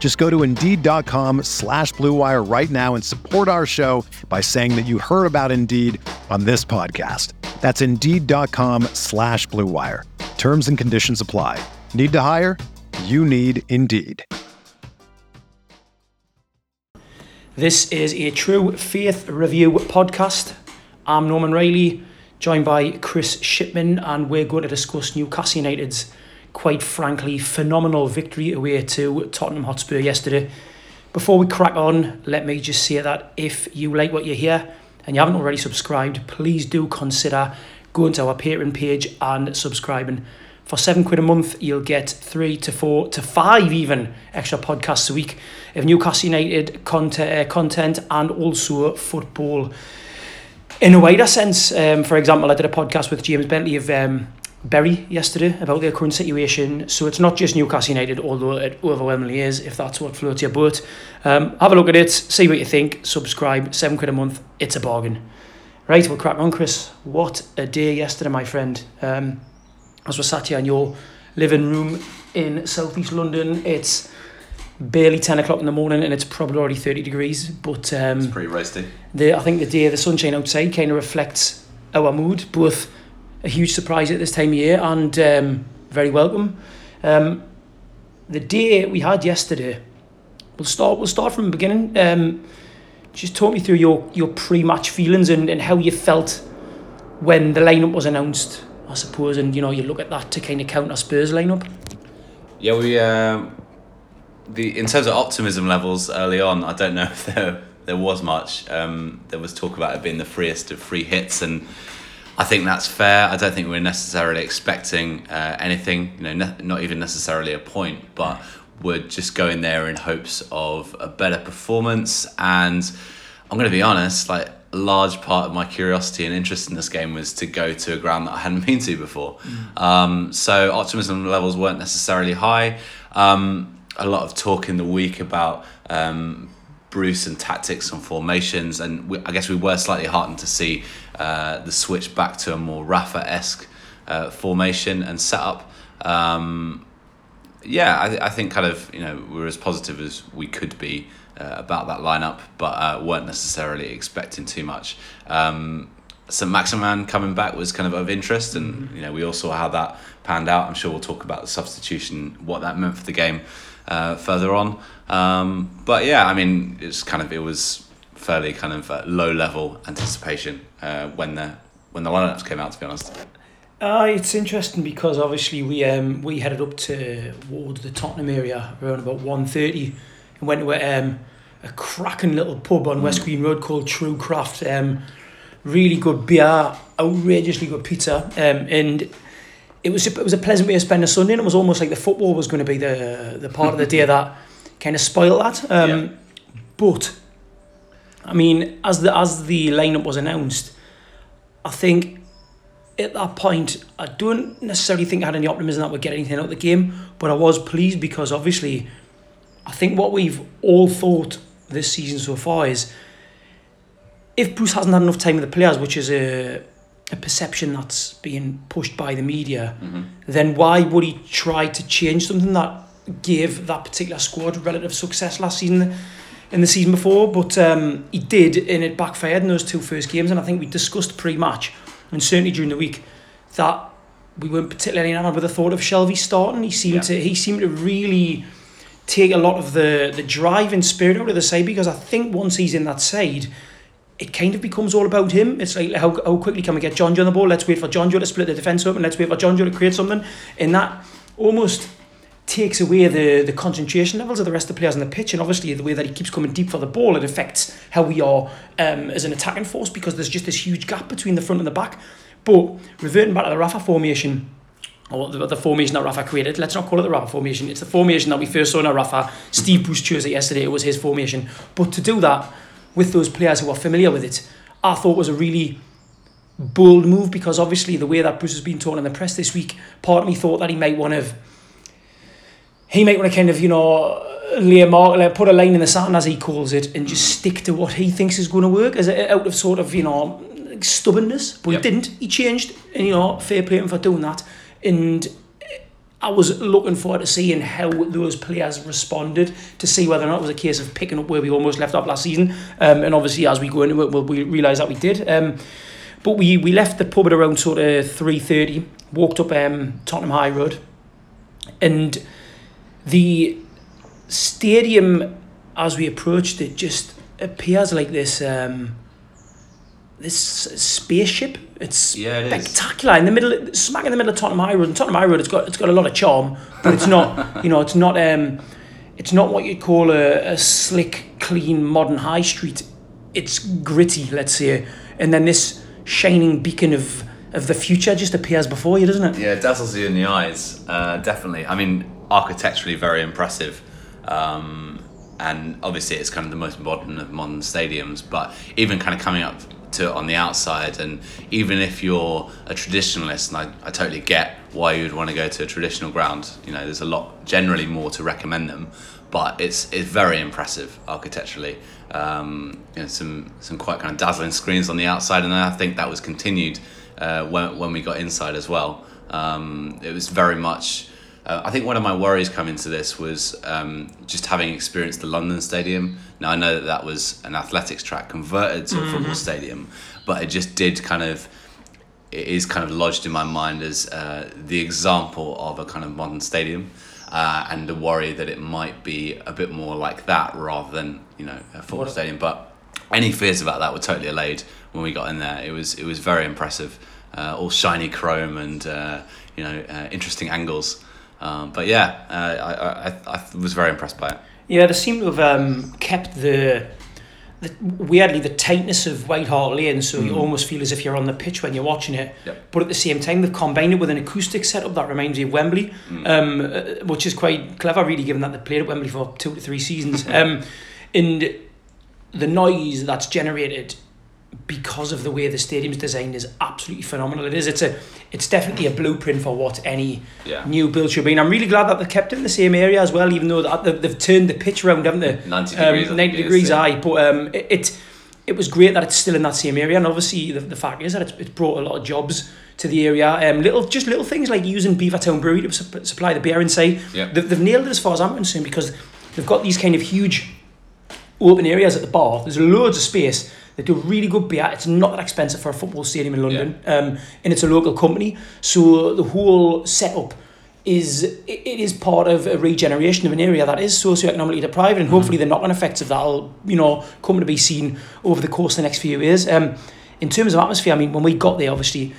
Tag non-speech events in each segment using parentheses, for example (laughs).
Just go to Indeed.com slash BlueWire right now and support our show by saying that you heard about Indeed on this podcast. That's Indeed.com slash BlueWire. Terms and conditions apply. Need to hire? You need Indeed. This is a True Faith Review podcast. I'm Norman Riley, joined by Chris Shipman, and we're going to discuss Newcastle United's quite frankly phenomenal victory away to Tottenham Hotspur yesterday. Before we crack on, let me just say that if you like what you hear and you haven't already subscribed, please do consider going to our Patreon page and subscribing. For seven quid a month, you'll get three to four to five even extra podcasts a week of Newcastle United content, uh, content and also football in a wider sense. Um, for example, I did a podcast with James Bentley of um, Bury yesterday about their current situation. So it's not just Newcastle United, although it overwhelmingly is, if that's what floats your boat. Um, have a look at it, see what you think, subscribe, seven quid a month, it's a bargain. Right, we'll crack on, Chris. What a day yesterday, my friend. Um, as we're sat here in your living room in southeast London, it's barely 10 o'clock in the morning and it's probably already 30 degrees. But um, It's pretty roasty. the, I think the day, of the sunshine outside kind of reflects our mood, both a huge surprise at this time of year and um, very welcome. Um, the day we had yesterday, we'll start. We'll start from the beginning. Um, just talk me through your your pre-match feelings and, and how you felt when the lineup was announced. I suppose, and you know, you look at that to kind of count counter Spurs lineup. Yeah, we um, the in terms of optimism levels early on, I don't know if there there was much. Um, there was talk about it being the freest of free hits, and I think that's fair. I don't think we we're necessarily expecting uh, anything. You know, ne- not even necessarily a point, but we're just going there in hopes of a better performance. And I'm going to be honest, like a large part of my curiosity and interest in this game was to go to a ground that I hadn't been to before. Um, so optimism levels weren't necessarily high. Um, a lot of talk in the week about um, Bruce and tactics and formations, and we, I guess we were slightly heartened to see uh, the switch back to a more Rafa esque uh, formation and setup. Um, yeah, I, I think kind of you know we're as positive as we could be uh, about that lineup, but uh, weren't necessarily expecting too much. Um, so Maximin coming back was kind of of interest, and you know we all saw how that panned out. I'm sure we'll talk about the substitution, what that meant for the game uh, further on. Um, but yeah, I mean it's kind of it was fairly kind of uh, low level anticipation uh, when the when the lineups came out. To be honest. Uh, it's interesting because obviously we um, we headed up to towards the Tottenham area around about 1.30 and went to a, um, a cracking little pub on West Green Road called True Craft. Um, really good beer, outrageously good pizza, um, and it was it was a pleasant way to spend a Sunday. And it was almost like the football was going to be the the part of the day (laughs) that kind of spoil that. Um, Yeah. But I mean, as the as the lineup was announced, I think at that point, I don't necessarily think I had any optimism that we'd get anything out of the game, but I was pleased because obviously, I think what we've all thought this season so far is if Bruce hasn't had enough time with the players, which is a, a perception that's being pushed by the media, then why would he try to change something that gave that particular squad relative success last season in the season before? But um, he did, and it backfired in those two first games, and I think we discussed pre-match and certainly during the week that we weren't particularly enamored with the thought of Shelvey starting. He seemed Yeah. to he seemed to really take a lot of the the drive and spirit out of the side because I think once he's in that side, it kind of becomes all about him. It's like how, how quickly can we get Jonjo on the ball? Let's wait for Jonjo to split the defence up and let's wait for Jonjo to create something. And that almost takes away the, the concentration levels of the rest of the players on the pitch. And obviously, the way that he keeps coming deep for the ball, it affects how we are um, as an attacking force because there's just this huge gap between the front and the back. But reverting back to the Rafa formation, or the, the formation that Rafa created. Let's not call it the Rafa formation. It's the formation that we first saw in Rafa. Steve Bruce chose it yesterday. It was his formation. But to do that with those players who are familiar with it, I thought was a really bold move because obviously the way that Bruce has been talking in the press this week, part of me thought that he might want to, he might want to kind of, you know, lay a mark, put a line in the sand as he calls it, and just stick to what he thinks is going to work as a, out of sort of, you know, stubbornness. But Yep. he didn't. He changed, and you know, fair play him for doing that. And I was looking forward to seeing how those players responded to see whether or not it was a case of picking up where we almost left off last season. Um, and obviously, as we go into it, we'll, we realise that we did. Um, but we, we left the pub at around sort of three thirty. Walked up um, Tottenham High Road, and the stadium, as we approached it, just appears like this. Um, this spaceship. It's Yeah, it is. spectacular in the middle, smack in the middle of Tottenham High Road. And Tottenham High Road, it's got it's got a lot of charm, but it's not. (laughs) you know, it's not. Um, it's not what you'd call a, a slick, clean, modern high street. It's gritty, let's say, and then this shining beacon of of the future just appears before you, doesn't it? Yeah, it dazzles you in the eyes, uh, definitely. I mean, architecturally very impressive. Um, and obviously, it's kind of the most modern of modern stadiums, but even kind of coming up to on the outside, and even if you're a traditionalist, and I, I totally get why you'd want to go to a traditional ground, you know, there's a lot generally more to recommend them, but it's it's very impressive architecturally. Um, you know, some some quite kind of dazzling screens on the outside, and I think that was continued uh, when when we got inside as well. Um, it was very much. Uh, I think one of my worries coming to this was um, just having experienced the London Stadium. Now I know that that was an athletics track converted to a football stadium, but it just did kind of it is kind of lodged in my mind as uh, the example of a kind of modern stadium, uh, and the worry that it might be a bit more like that rather than you know a football What- stadium. But any fears about that were totally allayed when we got in there. It was it was very impressive, uh, all shiny chrome and uh, you know uh, interesting angles. Um, but yeah, uh, I, I, I was very impressed by it. Yeah, they seem to have um, kept the, the weirdly the tightness of White Hart Lane, so you almost feel as if you're on the pitch when you're watching it. Yep. But at the same time, they've combined it with an acoustic setup that reminds me of Wembley, um, uh, which is quite clever, really, given that they played at Wembley for two to three seasons. (laughs) um, and the noise that's generated because of the way the stadium's designed is absolutely phenomenal. It is. It's a. It's definitely a blueprint for what any Yeah. new build should be. And I'm really glad that they kept it in the same area as well, even though that- they've, turned the pitch around, haven't they? 90 Um, degrees, I 90 degrees, aye. But um, it, it it was great that it's still in that same area. And obviously, the, the fact is that it's, it's brought a lot of jobs to the area. Um, little Just little things like using Beavertown Brewery to sup- supply the beer inside. Yeah. They've, they've nailed it as far as I'm concerned because they've got these kind of huge open areas at the bar. There's loads of space. They do really good beer. It's not that expensive for a football stadium in London, um, and it's a local company. So the whole setup is it is part of a regeneration of an area that is socioeconomically deprived, and hopefully the knock-on effects of that will you know come to be seen over the course of the next few years. Um, in terms of atmosphere, I mean, when we got there, obviously.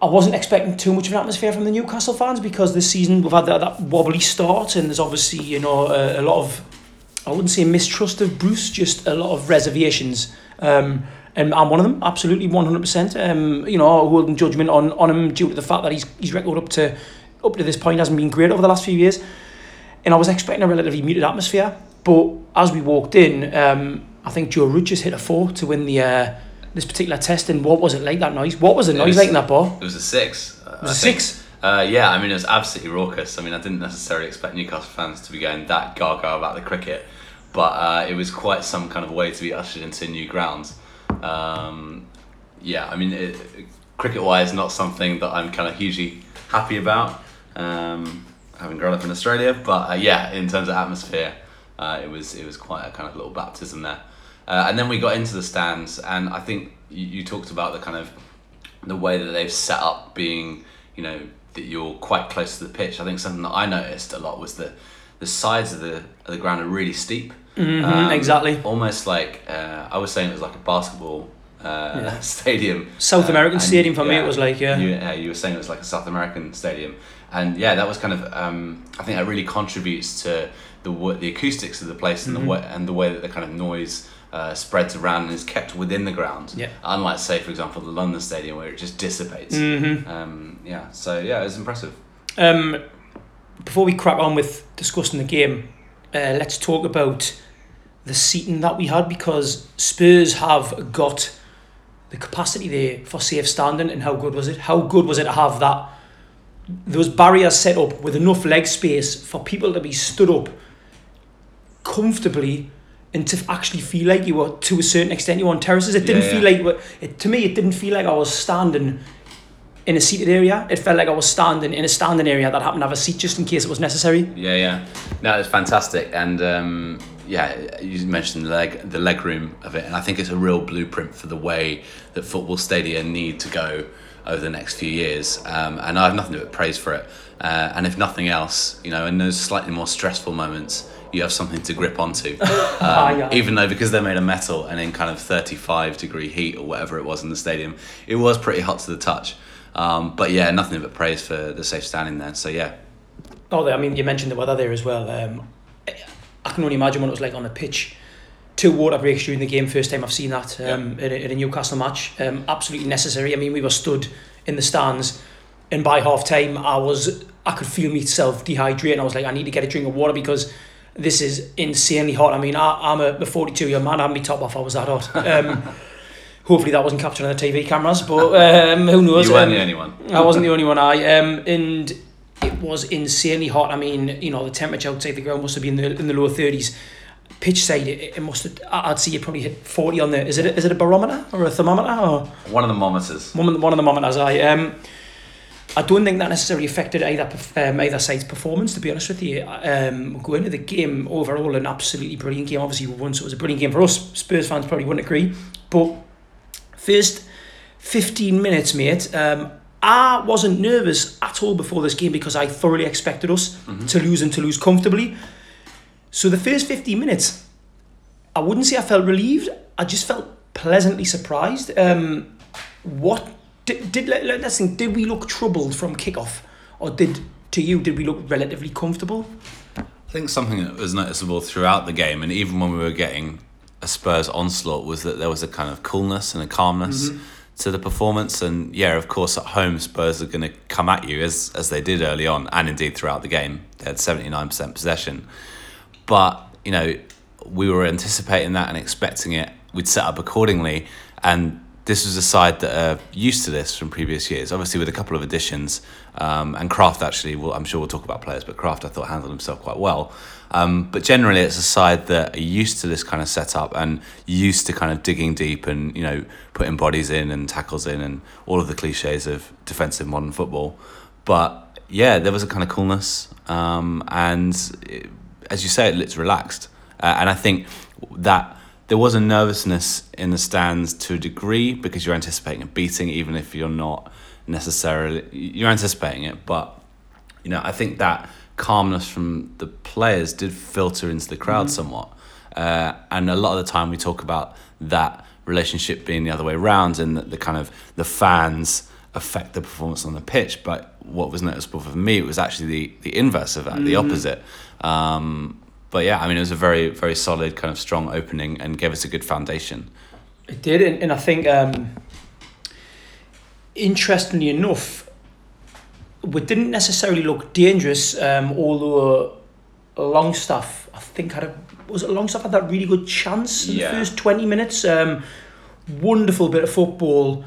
I wasn't expecting too much of an atmosphere from the Newcastle fans because this season we've had that, that wobbly start and there's obviously you know a, a lot of I wouldn't say mistrust of Bruce, just a lot of reservations. Um, and I'm one of them, absolutely 100%. Um, you know, holding judgment on, on him due to the fact that he's, his record up to up to this point hasn't been great over the last few years. And I was expecting a relatively muted atmosphere. But as we walked in, um, I think Joe Root just hit a four to win the uh, this particular test. And what was it like, that noise? What was the It noise was- like in that bar? It was a six. uh, was I a think. six? Uh, yeah, I mean, it was absolutely raucous. I mean, I didn't necessarily expect Newcastle fans to be going that gaga about the cricket, but uh, it was quite some kind of way to be ushered into new grounds. Um, yeah, I mean, it, cricket wise, not something that I'm kind of hugely happy about, um, having grown up in Australia, but uh, yeah, in terms of atmosphere, uh, it was it was quite a kind of little baptism there. Uh, and then we got into the stands, and I think you, you talked about the kind of the way that they've set up being, you know, that you're quite close to the pitch. I think something that I noticed a lot was that the sides of the of the ground are really steep. Mhm, exactly. Almost like uh, I was saying, it was like a basketball uh, Yeah. (laughs) stadium. South Uh, American stadium for me it was like, yeah. You, yeah, you were saying it was like a South American stadium, and yeah, that was kind of. Um, I think that really contributes to the the acoustics of the place Mm-hmm. and the way and the way that the kind of noise. Uh, spreads around and is kept within the ground. Yeah. Unlike, say, for example, the London Stadium where it just dissipates. Mm-hmm. Um, yeah. So yeah, it was impressive. Um, before we crack on with discussing the game, uh, let's talk about the seating that we had because Spurs have got the capacity there for safe standing. And how good was it? How good was it to have that? Those barriers set up with enough leg space for people to be stood up comfortably and to actually feel like you were to a certain extent you were on terraces. It didn't Yeah, feel like it, to me. It didn't feel like I was standing in a seated area. It felt like I was standing in a standing area that happened to have a seat just in case it was necessary. Yeah, yeah. No, it's fantastic, and um, yeah, you mentioned the leg, the leg room of it, and I think it's a real blueprint for the way that football stadia need to go over the next few years. Um, and I have nothing but praise for it. Uh, and if nothing else, you know, in those slightly more stressful moments, you have something to grip onto. (laughs) Um, yeah. Even though because they're made of metal and in kind of thirty-five degree heat or whatever it was in the stadium, it was pretty hot to the touch. Um, but yeah, nothing but praise for the safe standing there. So yeah, Oh, I mean, you mentioned the weather there as well. Um, I can only imagine what it was like on the pitch. Two water breaks during the game. First time I've seen that um, in, a, in a Newcastle match. Um, absolutely necessary. I mean, we were stood in the stands, and by half time, I was I could feel myself dehydrating. I was like, I need to get a drink of water because this is insanely hot. I mean, I, I'm a 42 year man. I had my top off. I was that hot. (laughs) Um, hopefully, that wasn't captured on the TV cameras, but um, who knows? you weren't Um, the only one. I wasn't the only one. I um, and it was insanely hot. I mean, you know, the temperature outside the ground must have been in the, in the lower thirties. Pitch side, it, it must have. I'd see it probably hit forty on there. Is it, is it a barometer or a thermometer or One of the monitors. one of the, one of the thermometers? I um, I don't think that necessarily affected either um, either side's performance. To be honest with you, um, going to the game overall, an absolutely brilliant game. Obviously, we won, so it was a brilliant game for us. Spurs fans probably wouldn't agree, but first 15 minutes, mate, um, I wasn't nervous at all before this game because I thoroughly expected us to lose and to lose comfortably. So the first 15 minutes, I wouldn't say I felt relieved. I just felt pleasantly surprised. Um, what did, did let, let- let's think, did we look troubled from kickoff, or did to you did we look relatively comfortable? I think something that was noticeable throughout the game, and even when we were getting a Spurs onslaught, was that there was a kind of coolness and a calmness mm-hmm. to the performance. And yeah, of course, at home, Spurs are going to come at you as as they did early on, and indeed throughout the game. They had seventy nine percent possession, but you know we were anticipating that and expecting it. We'd set up accordingly, and this was a side that are used to this from previous years. Obviously, with a couple of additions, um, and Krafth actually. I'm sure we'll talk about players, but Krafth I thought handled himself quite well. Um, but generally, it's a side that are used to this kind of setup and used to kind of digging deep and you know putting bodies in and tackles in and all of the cliches of defensive modern football. But yeah, there was a kind of coolness, um, and it, as you say, it looks relaxed. Uh, and I think that there was a nervousness in the stands to a degree because you're anticipating a beating, even if you're not necessarily you're anticipating it. But you know, I think that calmness from the players did filter into the crowd somewhat. Uh, and a lot of the time, we talk about that relationship being the other way around, and that the kind of the fans affect the performance on the pitch. But what was noticeable for me, it was actually the the inverse of that, the opposite. Um, but yeah, I mean, it was a very very solid kind of strong opening and gave us a good foundation. It did, and, and I think, um, interestingly enough, we didn't necessarily look dangerous. Um, although Longstaff, I think had a was it Longstaff had that really good chance in Yeah. the first twenty minutes. Um, wonderful bit of football.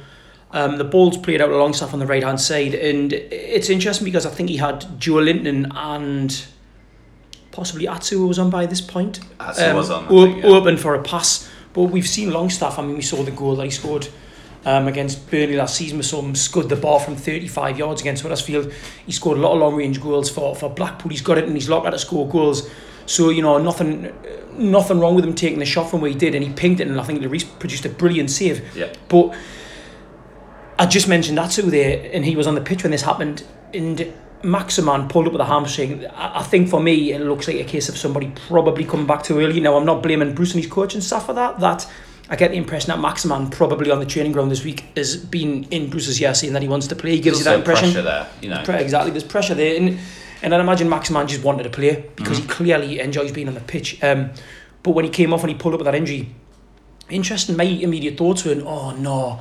Um, the ball's played out Longstaff on the right hand side, and it's interesting because I think he had Joelinton and possibly Atsu was on by this point. Atsu was on, o- think, yeah. open for a pass. But we've seen Longstaff. I mean, we saw the goal that he scored um, against Burnley last season. We saw him scud the ball from 35 yards against Huddersfield. He scored a lot of long range goals for, for Blackpool. He's got it in his locker to score goals. So you know nothing, nothing wrong with him taking the shot from where he did, and he pinged it, and I think the Lloris produced a brilliant save. Yeah. But I just mentioned Atsu there, and he was on the pitch when this happened. And Maximin pulled up with a hamstring. I, I think for me, it looks like a case of somebody probably coming back too early. Now, I'm not blaming Bruce and his coaching staff for that. That I get the impression that Maximin probably on the training ground this week has been in Bruce's ear saying that he wants to play. He gives you that impression. pressure there, you know. Exactly, there's pressure there, and and I'd imagine Maximin just wanted to play because he clearly enjoys being on the pitch. Um, but when he came off and he pulled up with that injury, interesting. My immediate thoughts were, oh no,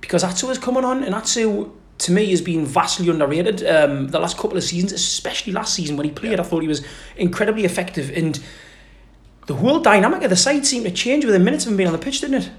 because Atsu was coming on, and Atsu to me has been vastly underrated. Um, the last couple of seasons, especially last season when he played, I thought he was incredibly effective, and the whole dynamic of the side seemed to change within minutes of him being on the pitch, didn't it?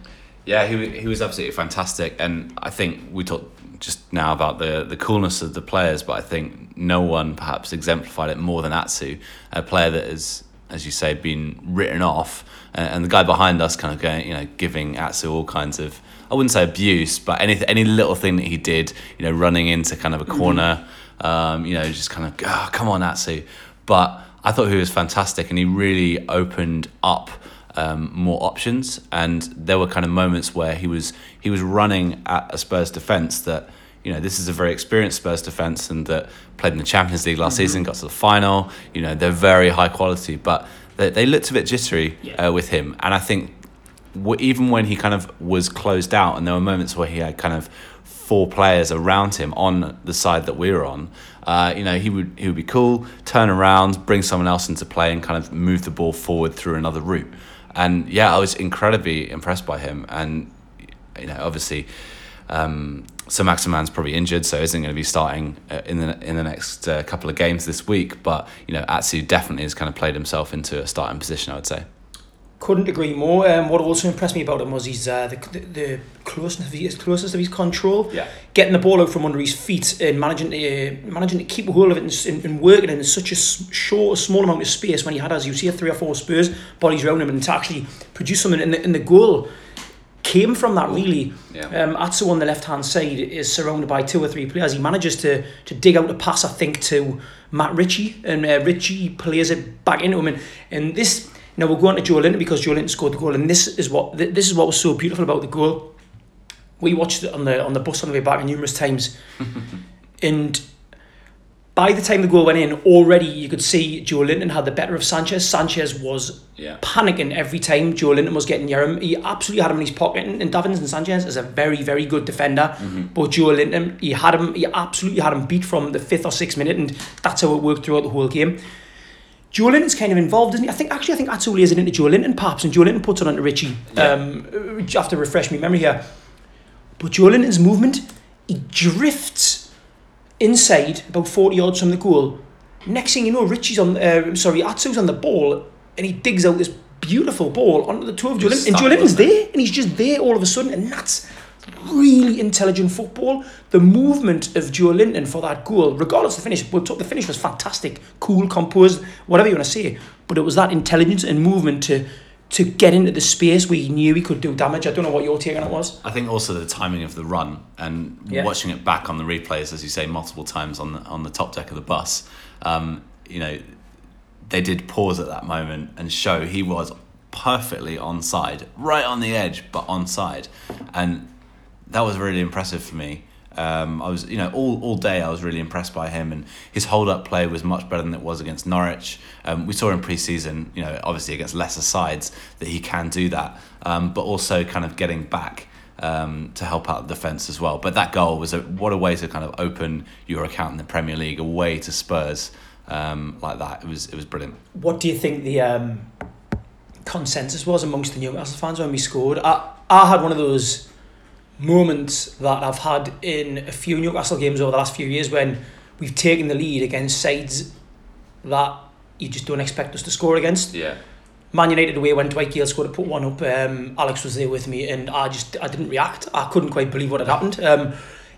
Yeah, he, he was absolutely fantastic, and I think we talked just now about the the coolness of the players, but I think no one perhaps exemplified it more than Atsu, a player that is, as you say, been written off, and, and the guy behind us kind of going, you know, giving Atsu all kinds of. I wouldn't say abuse, but any any little thing that he did, you know, running into kind of a corner, um, you know, just kind of, oh, come on, Atsu. But I thought he was fantastic, and he really opened up um, more options. And there were kind of moments where he was he was running at a Spurs defense that you know this is a very experienced Spurs defense, and that played in the Champions League last season, got to the final. You know they're very high quality, but they, they looked a bit jittery Yeah. uh, with him, and I think even when he kind of was closed out, and there were moments where he had kind of four players around him on the side that we were on, uh, you know, he would he would be cool, turn around, bring someone else into play, and kind of move the ball forward through another route. And yeah, I was incredibly impressed by him. And you know, obviously, um, so Maximin's probably injured, so isn't going to be starting uh, in the in the next uh, couple of games this week. But you know, Atsu definitely has kind of played himself into a starting position. I would say. Couldn't agree more. Um, what also impressed me about him was his uh, the, the, closeness of his closeness of his control. Yeah. Getting the ball out from under his feet and managing to uh, managing to keep a hold of it and, and, and working in such a short, small amount of space when he had, as you see, three or four Spurs bodies around him, and to actually produce something in the in the goal came from that really. Yeah. Um, Atsu on the left hand side is surrounded by two or three players. He manages to to dig out a pass, I think, to Matt Ritchie, and uh, Ritchie plays it back into him. And, and this, now we're going to Joelinton because Joelinton scored the goal, and this is what this is what was so beautiful about the goal. We watched it on the on the bus on the way back numerous times, (laughs) and by the time the goal went in, already you could see Joelinton had the better of Sanchez. Sanchez was Yeah. panicking every time Joelinton was getting near him. He absolutely had him in his pocket. And, and Davinson Sanchez is a very, very good defender. Mm-hmm. But Joelinton, he had him, he absolutely had him beat from the fifth or sixth minute, and that's how it worked throughout the whole game. Joelinton's kind of involved, isn't he? I think actually I think Atsu lays it into Joelinton perhaps, and Joelinton puts it onto Ritchie. Yeah. Um, you have to refresh my memory here. But Joelinton's movement, he drifts inside about 40 yards from the goal. Next thing you know, Ritchie's on, uh, sorry, Atsu's on the ball and he digs out this beautiful ball onto the toe of Joelinton. And Joelinton's there and he's just there all of a sudden and that's really intelligent football. The movement of Joelinton for that goal, regardless of the finish, well, the finish was fantastic, cool, composed, whatever you want to say. But it was that intelligence and movement to to get into the space where he knew he could do damage. I don't know what your take on it was. I think also the timing of the run and Yeah. watching it back on the replays, as you say, multiple times on the on the top deck of the bus. Um, you know, they did pause at that moment and show he was perfectly onside, right on the edge, but onside, and that was really impressive for me. Um, I was, you know, all, all day I was really impressed by him, and his hold up play was much better than it was against Norwich. Um, we saw in pre season, you know, obviously against lesser sides that he can do that, um, but also kind of getting back um, to help out the defence as well. But that goal was a, what a way to kind of open your account in the Premier League a way to Spurs um, like that. It was it was brilliant. What do you think the um, consensus was amongst the Newcastle fans when we scored? I, I had one of those moments that I've had in a few Newcastle games over the last few years when we've taken the lead against sides that you just don't expect us to score against. Yeah. Man United away when Dwight Gayle scored to put one up. Um, Alex was there with me, and I just I didn't react. I couldn't quite believe what had happened. Um,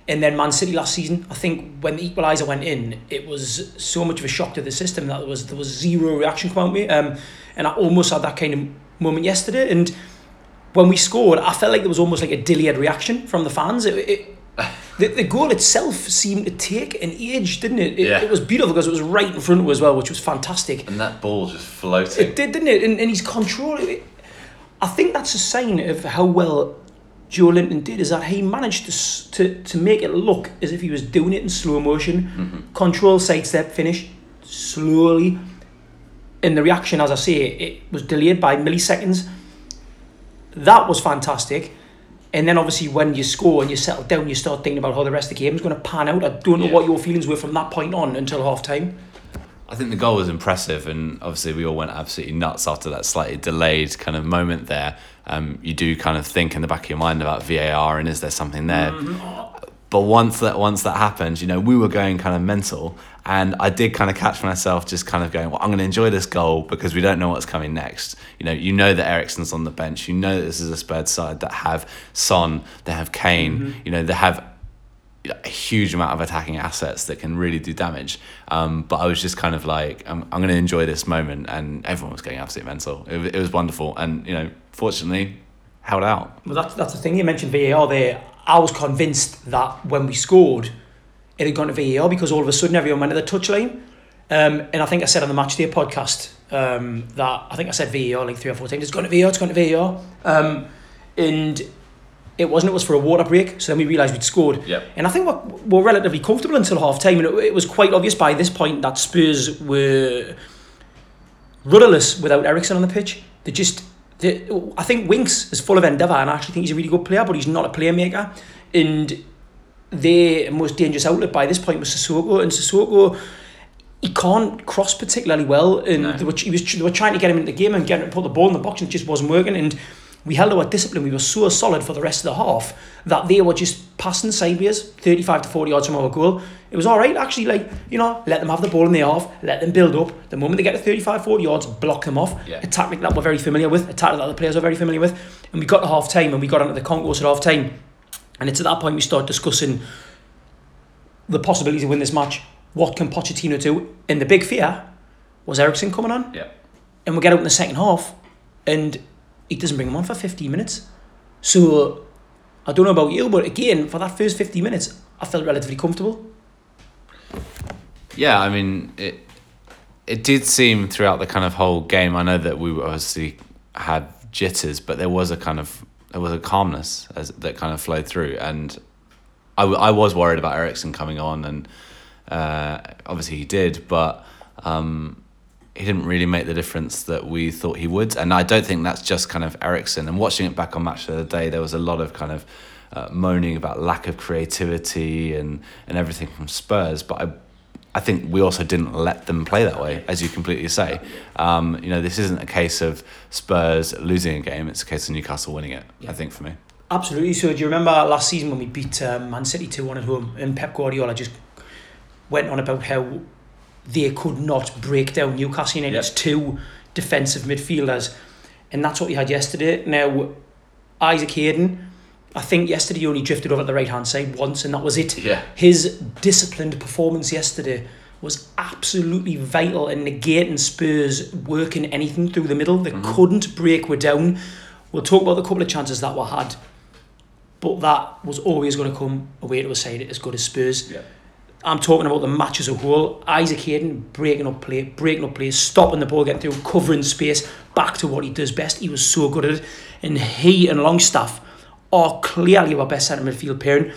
and then Man City last season, I think when the equaliser went in, it was so much of a shock to the system that there was there was zero reaction come out of me. Um, and I almost had that kind of moment yesterday. And when we scored, I felt like there was almost like a delayed reaction from the fans. It, it, (laughs) the, the goal itself seemed to take an age, didn't it? It, Yeah. it was beautiful because it was right in front of us as well, which was fantastic. And that ball just floating. It did, didn't it? And, and he's control. It, I think that's a sign of how well Joelinton did is that he managed to, to to make it look as if he was doing it in slow motion. Mm-hmm. Control, sidestep, finish, slowly. And the reaction, as I say, it was delayed by milliseconds. That was fantastic. And then obviously when you score and you settle down, you start thinking about how the rest of the game is going to pan out. I don't know Yeah. what your feelings were from that point on until half time. I think the goal was impressive, and obviously we all went absolutely nuts after that slightly delayed kind of moment there. Um, you do kind of think in the back of your mind about VAR and is there something there? But once that once that happened, you know, we were going kind of mental, and I did kind of catch myself just kind of going, "Well, I'm going to enjoy this goal because we don't know what's coming next." You know, you know that Eriksen's on the bench. You know that this is a Spurs side that have Son, they have Kane. You know, they have a huge amount of attacking assets that can really do damage. Um, but I was just kind of like, I'm, I'm going to enjoy this moment, and everyone was going absolutely mental. It, it was wonderful, and you know, fortunately, held out. Well, that's, that's the thing. You mentioned VAR there. I was convinced that when we scored, it had gone to VAR because all of a sudden everyone went to the touchline. Um, and I think I said on the Match Day podcast um, that I think I said VAR like three or four times. It's gone to VAR, it's gone to VAR. Um, and it wasn't, it was for a water break. So then we realised we'd scored. Yep. And I think we're, we're relatively comfortable until half time. And it, it was quite obvious by this point that Spurs were rudderless without Eriksen on the pitch. They just, they, I think Winks is full of endeavour and I actually think he's a really good player, but he's not a playmaker. And their most dangerous outlet by this point was Sissoko, and Sissoko, he can't cross particularly well. And No. they, were, he was, they were trying to get him into the game and get him to put the ball in the box, and it just wasn't working. And we held our discipline. We were so solid for the rest of the half that they were just passing sideways, 35 to 40 yards from our goal. It was all right, actually. Like, you know, let them have the ball in the half, let them build up. The moment they get to 35, 40 yards, block them off. Yeah. A tactic that we're very familiar with, a tactic that the players are very familiar with. And we got to half time and we got onto the concourse at half time. And it's at that point we start discussing the possibility to win this match. What can Pochettino do? And the big fear was Eriksen coming on. Yeah. And we get out in the second half and he doesn't bring him on for 15 minutes. So I don't know about you, but again, for that first 15 minutes, I felt relatively comfortable. Yeah, I mean, it it did seem throughout the kind of whole game. I know that we obviously had jitters, but there was a kind of there was a calmness as, that kind of flowed through, and I, I was worried about Eriksen coming on, and uh, obviously he did, but um, he didn't really make the difference that we thought he would, and I don't think that's just kind of Eriksen. And watching it back on Match of the Day, there was a lot of kind of uh, moaning about lack of creativity and and everything from Spurs, but I. I think we also didn't let them play that way, as you completely say. Um, you know, this isn't a case of Spurs losing a game; it's a case of Newcastle winning it. I think for me. Absolutely. So do you remember last season when we beat um, Man City 2-1 at home and Pep Guardiola just went on about how they could not break down Newcastle United's Yep. two defensive midfielders. And that's what we had yesterday. Now, Isaac Hayden, I think yesterday he only drifted over to the right-hand side once and that was it. Yeah. His disciplined performance yesterday was absolutely vital in negating Spurs working anything through the middle. They mm-hmm. couldn't break we down. We'll talk about the couple of chances that were had, but that was always going to come away to a side as good as Spurs. Yeah. I'm talking about the match as a whole. Isaac Hayden breaking up play, breaking up plays, stopping the ball, getting through, covering space, back to what he does best. He was so good at it. And he and Longstaff are clearly our best centre midfield pairing.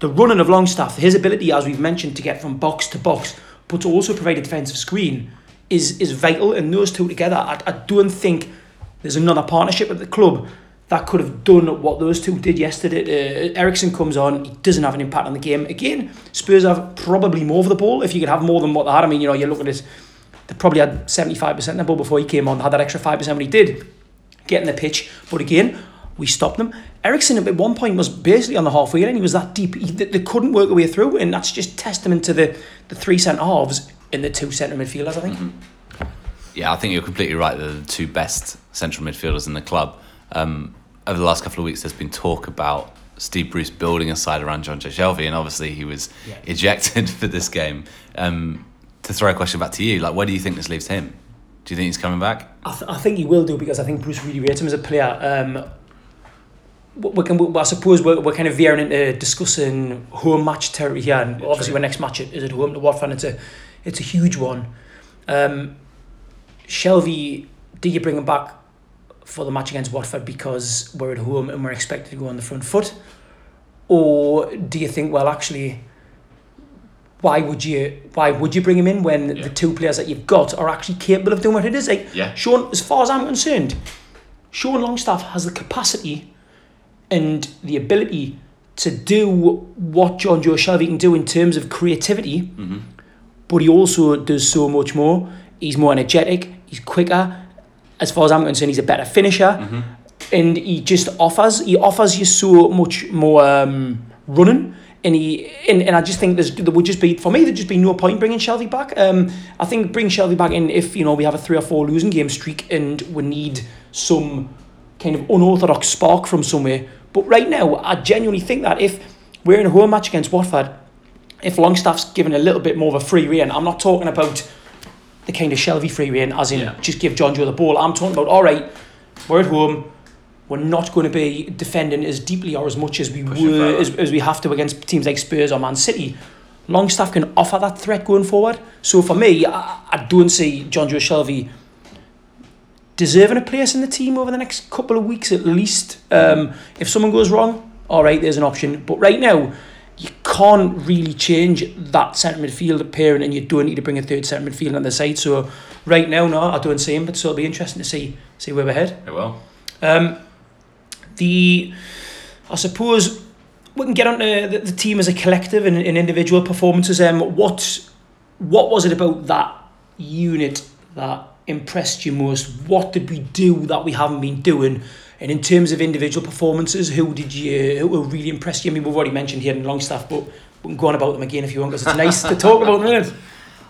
The running of Longstaff, his ability, as we've mentioned, to get from box to box, but to also provide a defensive screen, is is vital. And those two together, I, I don't think there's another partnership at the club that could have done what those two did yesterday. Uh, Eriksen comes on, he doesn't have an impact on the game. Again, Spurs have probably more of the ball if you could have more than what they had. I mean, you know, you're looking at they probably had 75% of the ball before he came on, had that extra 5% when he did get in the pitch. But again, we stopped them. Eriksen at one point was basically on the halfway line. He was that deep. He, they, couldn't work their way through, and that's just testament to the, the three centre halves and the two centre midfielders, I think. Yeah, I think you're completely right. They're the two best central midfielders in the club. Um, over the last couple of weeks, there's been talk about Steve Bruce building a side around Jonjo Shelvey, and obviously he was Yeah. ejected (laughs) for this game. Um, to throw a question back to you, like, where do you think this leaves him? Do you think he's coming back? I, th- I think he will do because I think Bruce really rates him as a player. Um, we can, we, I suppose we're, we're kind of veering into discussing home match territory here, and obviously true. our next match is at home to Watford. and It's a, it's a huge one. Um, Shelvey, did you bring him back for the match against Watford because we're at home and we're expected to go on the front foot? Or do you think, well, actually, why would you why would you bring him in when Yeah. the two players that you've got are actually capable of doing what it is? Like Yeah. Sean, as far as I'm concerned, Sean Longstaff has the capacity and the ability to do what Jonjo Shelvey can do in terms of creativity, Mm-hmm. but he also does so much more. He's more energetic, he's quicker. As far as I'm concerned, he's a better finisher, Mm-hmm. and he just offers he offers you so much more um, running. And he and, and I just think there's there would just be for me there'd just be no point bringing Shelvey back. Um, I think bring Shelvey back in if you know we have a three or four losing game streak and we need some kind of unorthodox spark from somewhere. But right now, I genuinely think that if we're in a home match against Watford, if Longstaff's given a little bit more of a free rein, I'm not talking about the kind of Shelvey free rein, as in Yeah. just give Jonjo the ball. I'm talking about all right, we're at home. We're not going to be defending as deeply or as much as we Pushing were as, as we have to against teams like Spurs or Man City. Longstaff can offer that threat going forward. So for me, I, I don't see Jonjo Shelvey deserving a place in the team over the next couple of weeks at least. Um, if someone goes wrong, all right, there's an option. But right now, you can't really change that centre midfield pairing, and you don't need to bring a third centre midfield on the side. So right now, no, I don't see him. But so it'll be interesting to see see where we're head. It will. Um, the I suppose we can get on to the, the team as a collective and, and individual performances. Um, what what was it about that unit that impressed you most? What did we do that we haven't been doing? And in terms of individual performances, who did you who really impressed you? I mean, we've already mentioned here in Longstaff, but we can go on about them again if you want, because it's nice to talk about them. Isn't it?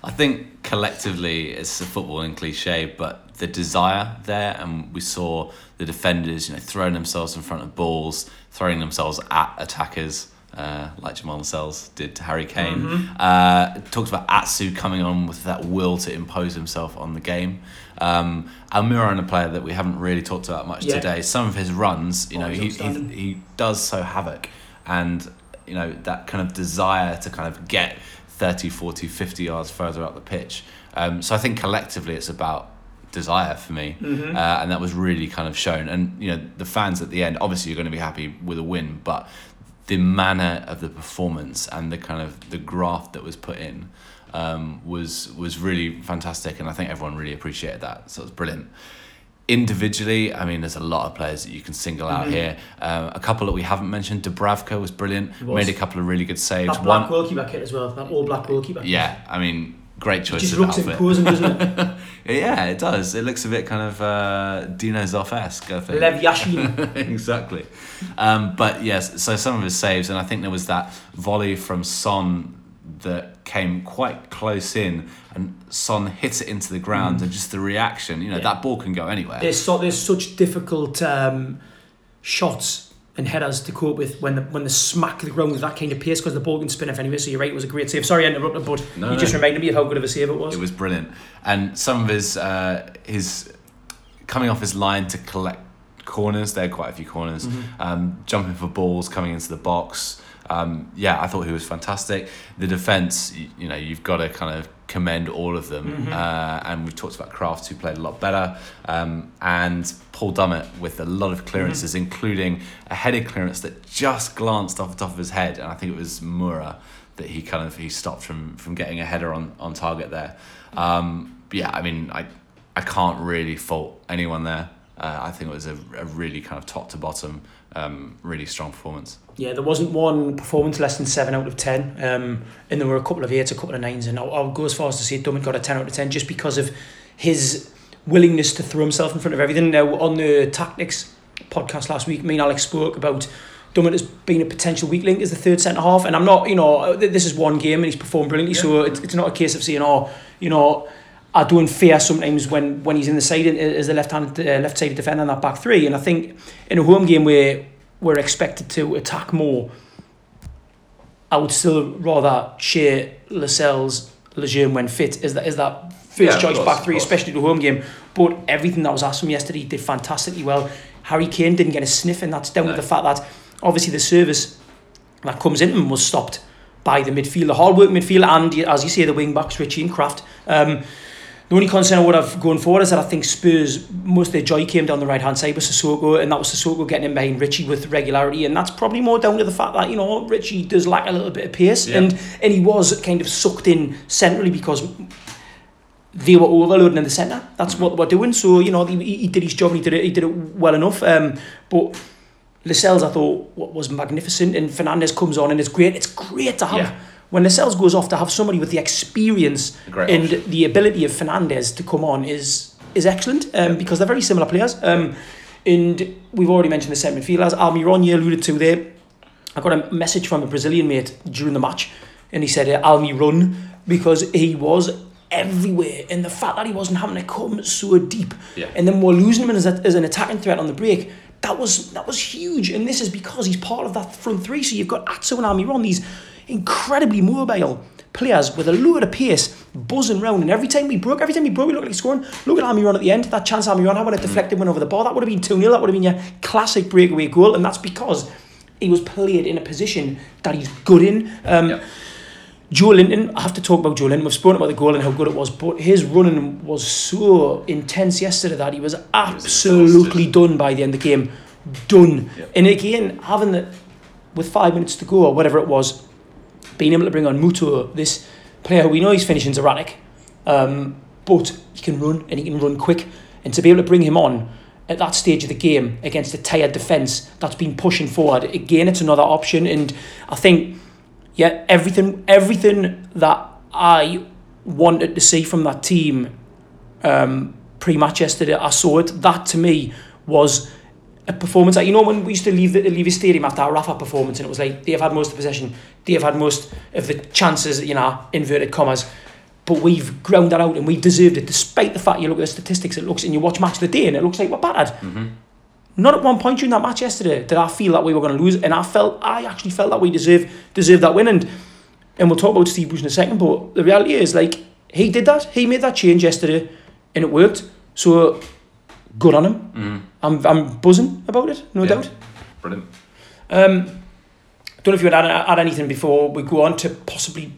I think collectively it's a footballing cliche, but the desire there, and we saw the defenders, you know, throwing themselves in front of balls, throwing themselves at attackers, uh, like Jamal Lascelles did to Harry Kane. Uh, it talks about Atsu coming on with that will to impose himself on the game. Um, Almiron, a player that we haven't really talked about much Yeah. today, some of his runs, you Oh, know, he, he, he does so havoc and you know that kind of desire to kind of get 30 40 50 yards further up the pitch um, so i think collectively it's about desire for me Mm-hmm. uh, and that was really kind of shown and you know the fans at the end obviously you're going to be happy with a win but the manner of the performance and the kind of the graft that was put in um, was was really fantastic and i think everyone really appreciated that so it was brilliant individually, I mean, there's a lot of players that you can single out here. Um, a couple that we haven't mentioned, Dubravka was brilliant. was. Made a couple of really good saves. That black One, goalkeeper kit as well. That all black goalkeeper. yeah, I mean, great choice Just of looks outfit. imposing, doesn't it? (laughs) Yeah, it does. It looks a bit kind of uh, Dino Zoff esque. I think. Lev Yashin. (laughs) exactly. Um, but yes, so some of his saves, and I think there was that volley from Son that came quite close in, and Son hit it into the ground, and just the reaction. You know, Yeah. that ball can go anywhere. there's so there's such difficult um, shots and headers to cope with when the when they smack the ground with that kind of pace because the ball can spin off anyway. So you're right, it was a great save. Sorry, I interrupted, but No, you no. just reminded me of how good of a save it was. It was brilliant, and some of his uh, his coming off his line to collect corners. There are quite a few corners. Um, jumping for balls, coming into the box. Um, yeah, I thought he was fantastic. The defense, you, you know, you've got to kind of commend all of them. Uh, and we've talked about Crafts, who played a lot better, um, and Paul Dummett with a lot of clearances, including a headed clearance that just glanced off the top of his head, and I think it was Moura that he kind of he stopped from from getting a header on on target there. Um, yeah, I mean, I I can't really fault anyone there. Uh, I think it was a, a really kind of top to bottom, um, really strong performance. Yeah, there wasn't one performance less than seven out of ten, um, and there were a couple of eights, a couple of nines, and I'll, I'll go as far as to say Dummett got a ten out of ten just because of his willingness to throw himself in front of everything. Now on the tactics podcast last week, me and Alex spoke about Dummett as being a potential weak link as the third centre half, and I'm not, you know, this is one game and he's performed brilliantly, so it's, it's not a case of saying, oh, you know. I don't fear sometimes when, when he's in the side as the left hand uh, left sided defender in that back three, and I think in a home game where we're expected to attack more, I would still rather share Lascelles, Lejeune when fit is that is that first Yeah, choice course, back three, especially the home game. But everything that was asked from yesterday did fantastically well. Harry Kane didn't get a sniff, and that's down No. to the fact that obviously the service that comes in him was stopped by the midfield, the hard work midfield, and as you say, the wing backs Ritchie and Krafth. Um, The only concern I would have going forward is that I think Spurs, most of their joy came down the right hand side with Sissoko, and that was Sissoko getting in behind Ritchie with regularity, and that's probably more down to the fact that you know Ritchie does lack a little bit of pace, Yeah. and and he was kind of sucked in centrally because they were overloading in the centre. That's what they were doing. So you know he, he did his job, and he did it. He did it well enough. Um, but Lascelles, I thought, wa- was magnificent, and Fernandez comes on, and it's great. It's great to have. Yeah. When Lascelles goes off to have somebody with the experience great and option. the ability of Fernandez to come on is is excellent um, because they're very similar players. Um, and we've already mentioned the centre midfielders. Almiron, you alluded to there. I got a message from a Brazilian mate during the match, and he said, uh, Almi run, because he was everywhere. And the fact that he wasn't having to come so deep, Yeah. and then we're losing him as, a, as an attacking threat on the break, that was that was huge. And this is because he's part of that front three. So you've got Atsu and Almiron, these incredibly mobile players with a load of pace, buzzing round. And every time we broke, every time we broke, we looked like scoring. Look at Almiron at the end. That chance Almiron had when it deflected went over the bar. That would have been 2 0. That would have been your classic breakaway goal. And that's because he was played in a position that he's good in. Um, Yeah. Joelinton, I have to talk about Joelinton. We've spoken about the goal and how good it was, but his running was so intense yesterday that he was absolutely done by the end of the game. Done. Yeah. And again, having the, with five minutes to go or whatever it was, being able to bring on Muto, this player we know he's finishing's erratic, um, but he can run and he can run quick. And to be able to bring him on at that stage of the game against a tired defence that's been pushing forward, again, it's another option. And I think yeah, everything everything that I wanted to see from that team um, pre-match yesterday, I saw it. That to me was a performance. Like, you know, when we used to leave the leave the stadium after our Rafa performance, and it was like they've had most of the possession, they've had most of the chances, you know, inverted commas. But we've ground that out and we've deserved it, despite the fact you look at the statistics. It looks and you watch match of the day, and it looks like we're battered. Mm-hmm. Not at one point during that match yesterday did I feel that we were going to lose, and I felt I actually felt that we deserve deserved that win. And and we'll talk about Steve Bruce in a second. But the reality is, like he did that, he made that change yesterday, and it worked. So good on him. I'm I'm buzzing about it, no Yeah. doubt. Brilliant. Um, don't know if you would add, add anything before we go on to possibly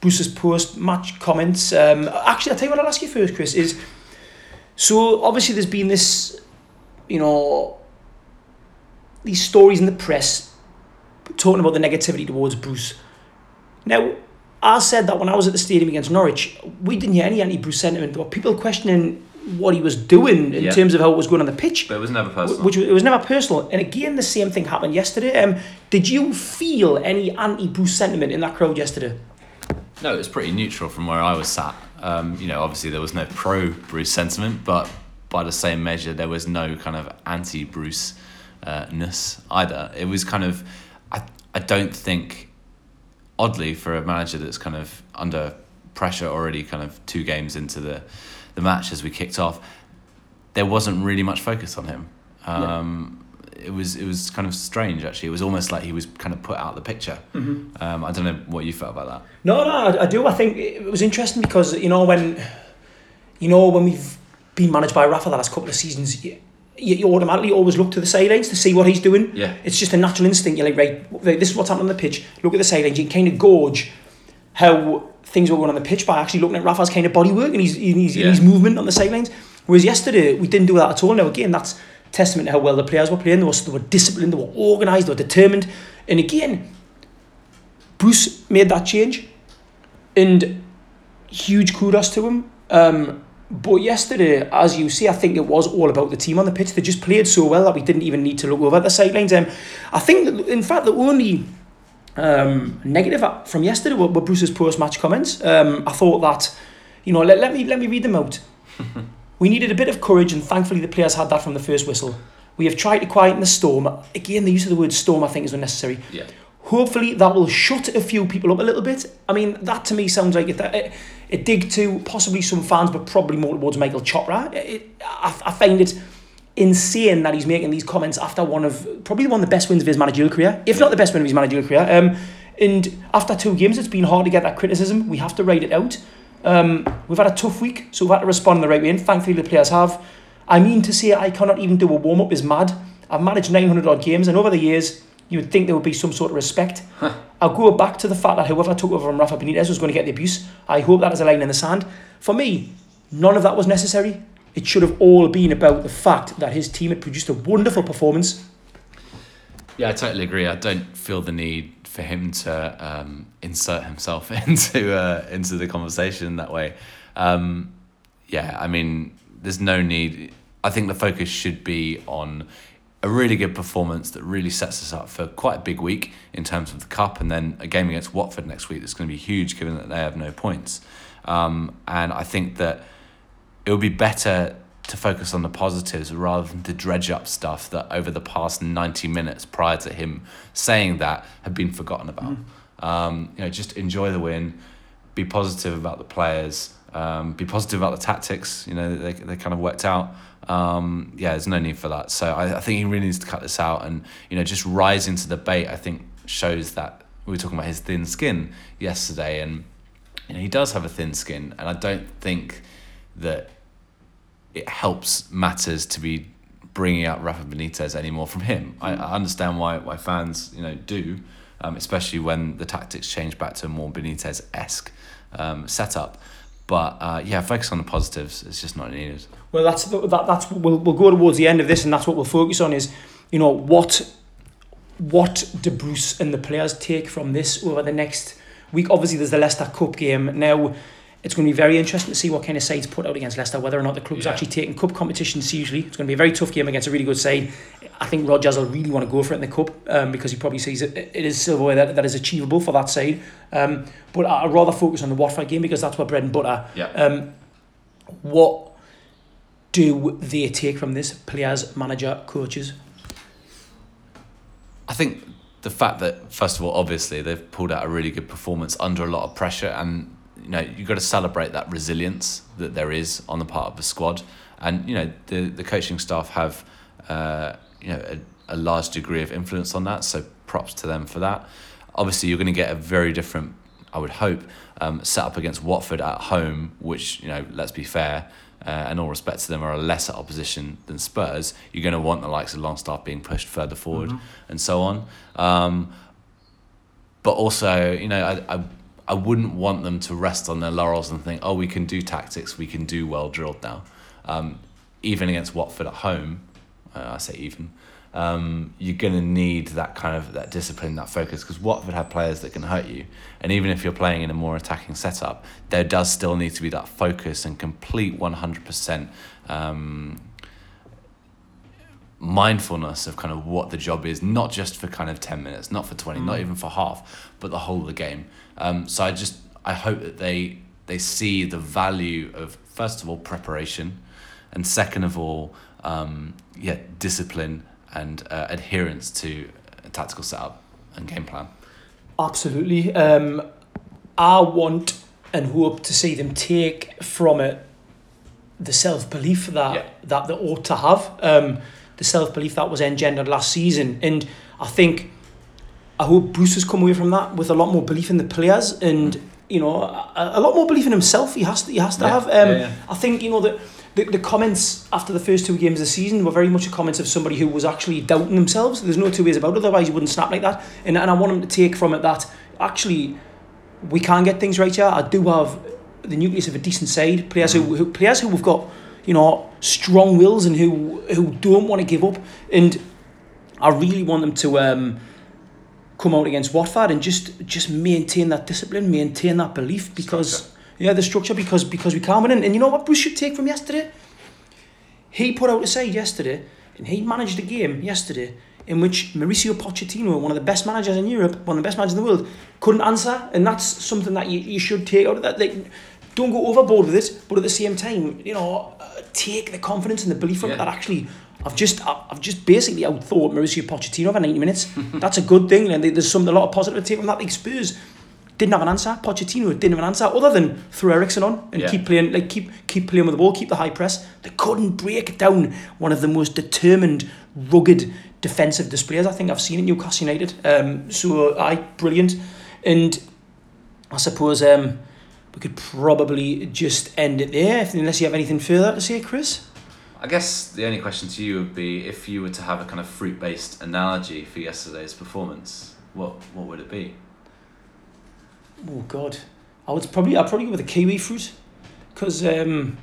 Bruce's post match comments. Um, actually, I'll tell you what I'll ask you first, Chris, is so obviously there's been this, you know, these stories in the press talking about the negativity towards Bruce. Now, I said that when I was at the stadium against Norwich, we didn't hear any anti Bruce sentiment. Were people questioning what he was doing in Yeah. terms of how it was going on the pitch. But it was never personal. Which was, it was never personal. And again, the same thing happened yesterday. Um, did you feel any anti-Bruce sentiment in that crowd yesterday? No, it was pretty neutral from where I was sat. Um, you know, obviously there was no pro Bruce sentiment, but by the same measure, there was no kind of anti Bruce uh, ness either. It was kind of, I, I don't think, oddly, for a manager that's kind of under pressure already, kind of two games into the, the match as we kicked off, there wasn't really much focus on him. Um, It was it was kind of strange actually. It was almost like he was kind of put out of the picture. Mm-hmm. Um, I don't know what you felt about that. No, no, I, I do. I think it was interesting because you know when, you know when we've been managed by Rafa the last couple of seasons, you, you, automatically always look to the sidelines to see what he's doing. Yeah. It's just a natural instinct. You're like, right, right, this is what's happening on the pitch. Look at the sidelines. You can kind of gauge how things were going on the pitch by actually looking at Rafa's kind of body work and his, his, Yeah. his movement on the sidelines. Whereas yesterday, we didn't do that at all. Now, again, that's testament to how well the players were playing. They were, they were disciplined, they were organised, they were determined. And again, Bruce made that change. And huge kudos to him. Um, but yesterday, as you see, I think it was all about the team on the pitch. They just played so well that we didn't even need to look over at the sidelines. Um, I think, that, in fact, the only um, negative from yesterday were, were Bruce's post-match comments. Um, I thought that, you know, let, let me let me read them out. (laughs) we needed a bit of courage, and thankfully the players had that from the first whistle. We have tried to quieten the storm. Again, the use of the word storm, I think, is unnecessary. Yeah. Hopefully that will shut a few people up a little bit. I mean, that to me sounds like a, a, a dig to possibly some fans, but probably more towards Michael Chopra. It, I, I find it insane that he's making these comments after one of probably one of the best wins of his managerial career, if not the best win of his managerial career. Um, and after two games, it's been hard to get that criticism. We have to write it out. Um, we've had a tough week, so we've had to respond in the right way, and thankfully the players have. I mean to say I cannot even do a warm up is mad. I've managed 900 odd games, and over the years, you would think there would be some sort of respect. I'll go back to the fact that whoever took over from Rafa Benitez was going to get the abuse. I hope that is a line in the sand. For me, None of that was necessary. It should have all been about the fact that his team had produced a wonderful performance. Yeah, I totally agree. I don't feel the need for him to um, insert himself (laughs) into uh, into the conversation that way. Um, yeah, I mean, there's no need. I think the focus should be on a really good performance that really sets us up for quite a big week in terms of the cup, and then a game against Watford next week that's going to be huge, given that they have no points. Um, and I think that it would be better to focus on the positives rather than to dredge up stuff that over the past 90 minutes prior to him saying that had been forgotten about. Mm. Um, you know, just enjoy the win, be positive about the players, um, be positive about the tactics. You know, they, they kind of worked out. Um, yeah, there's no need for that. So I, I think he really needs to cut this out and, you know, just rise into the bait, I think shows that we were talking about his thin skin yesterday and, you know, he does have a thin skin and I don't think that it helps matters to be bringing out Rafa Benitez anymore from him. I, I understand why why fans you know do, um, especially when the tactics change back to a more Benitez esque um, setup. But uh, yeah, focus on the positives. It's just not needed. Well, that's that, that's we'll, we'll go towards the end of this, and that's what we'll focus on is, you know, what what do Bruce and the players take from this over the next week? Obviously, there's the Leicester Cup game now it's going to be very interesting to see what kind of sides put out against Leicester, whether or not the club's yeah. actually taking cup competition seriously. It's going to be a very tough game against a really good side. I think Rodgers will really want to go for it in the cup um, because he probably sees it, it is silverware that, that is achievable for that side. Um, but I'd rather focus on the Watford game because that's where bread and butter. Yeah. Um, what do they take from this, players, manager, coaches? I think the fact that first of all, obviously they've pulled out a really good performance under a lot of pressure, and you know you've got to celebrate that resilience that there is on the part of the squad, and you know the the coaching staff have uh, you know a, a large degree of influence on that. So props to them for that. Obviously, you're going to get a very different, I would hope, um, set up against Watford at home, which you know let's be fair. Uh, and all respect to them are a lesser opposition than Spurs, you're going to want the likes of Longstaff being pushed further forward mm-hmm. and so on. Um, but also, you know, I, I I wouldn't want them to rest on their laurels and think, oh, we can do tactics, we can do well drilled now. Um, even against Watford at home, uh, I say even, um, you're going to need that kind of that discipline, that focus, because Watford have players that can hurt you. And even if you're playing in a more attacking setup, there does still need to be that focus and complete 100% um, mindfulness of kind of what the job is, not just for kind of 10 minutes, not for 20, mm. not even for half, but the whole of the game. Um, so I just, I hope that they, they see the value of, first of all, preparation, and second of all, um, yeah, discipline and uh, adherence to a tactical setup and game plan. Absolutely. Um, I want and hope to see them take from it the self belief that yeah. that they ought to have. Um, the self belief that was engendered last season. And I think I hope Bruce has come away from that with a lot more belief in the players and you know a, a lot more belief in himself. He has to he has to yeah, have. Um, yeah, yeah. I think you know that. The, the comments after the first two games of the season were very much a comments of somebody who was actually doubting themselves. There's no two ways about it, otherwise you wouldn't snap like that. And, and I want him to take from it that actually we can get things right here. I do have the nucleus of a decent side, players mm-hmm. who, who players who we've got you know, strong wills and who who don't want to give up. And I really want them to um, come out against Watford and just just maintain that discipline, maintain that belief because structure. yeah, the structure because because we can't win. And, and you know what Bruce should take from yesterday? He put out a side yesterday and he managed a game yesterday in which Mauricio Pochettino, one of the best managers in Europe, one of the best managers in the world, couldn't answer. And that's something that you, you should take out of that. Like, don't go overboard with it, but at the same time, you know, uh, take the confidence and the belief from yeah. it that actually I've just I've just basically outthought Mauricio Pochettino for 90 minutes. (laughs) That's a good thing, and there's some a lot of positive to take from that. Like Spurs didn't have an answer. Pochettino didn't have an answer other than throw Eriksen on and yeah. keep playing like keep keep playing with the ball, keep the high press. They couldn't break down one of the most determined, rugged defensive displays I think I've seen at Newcastle United. Um, so I brilliant, and I suppose um, we could probably just end it there, unless you have anything further to say, Chris. I guess the only question to you would be if you were to have a kind of fruit based analogy for yesterday's performance, what what would it be? Oh God, I would probably I'd probably go with a kiwi fruit, because um,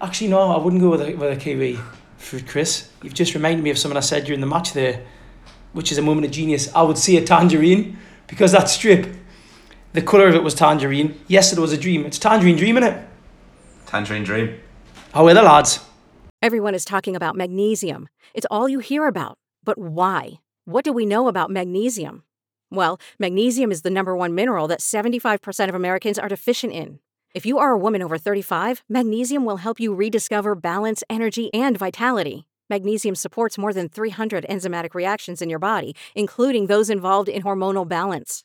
Actually, no, I wouldn't go with a, with a kiwi fruit, Chris. You've just reminded me of something I said during the match there, which is a moment of genius. I would see a tangerine because that strip, the colour of it was tangerine. Yes, it was a dream. It's tangerine dream, innit? Tangerine Dream. How are the lads? Everyone is talking about magnesium. It's all you hear about. But why? What do we know about magnesium? Well, magnesium is the number one mineral that 75% of Americans are deficient in. If you are a woman over 35, magnesium will help you rediscover balance, energy, and vitality. Magnesium supports more than 300 enzymatic reactions in your body, including those involved in hormonal balance.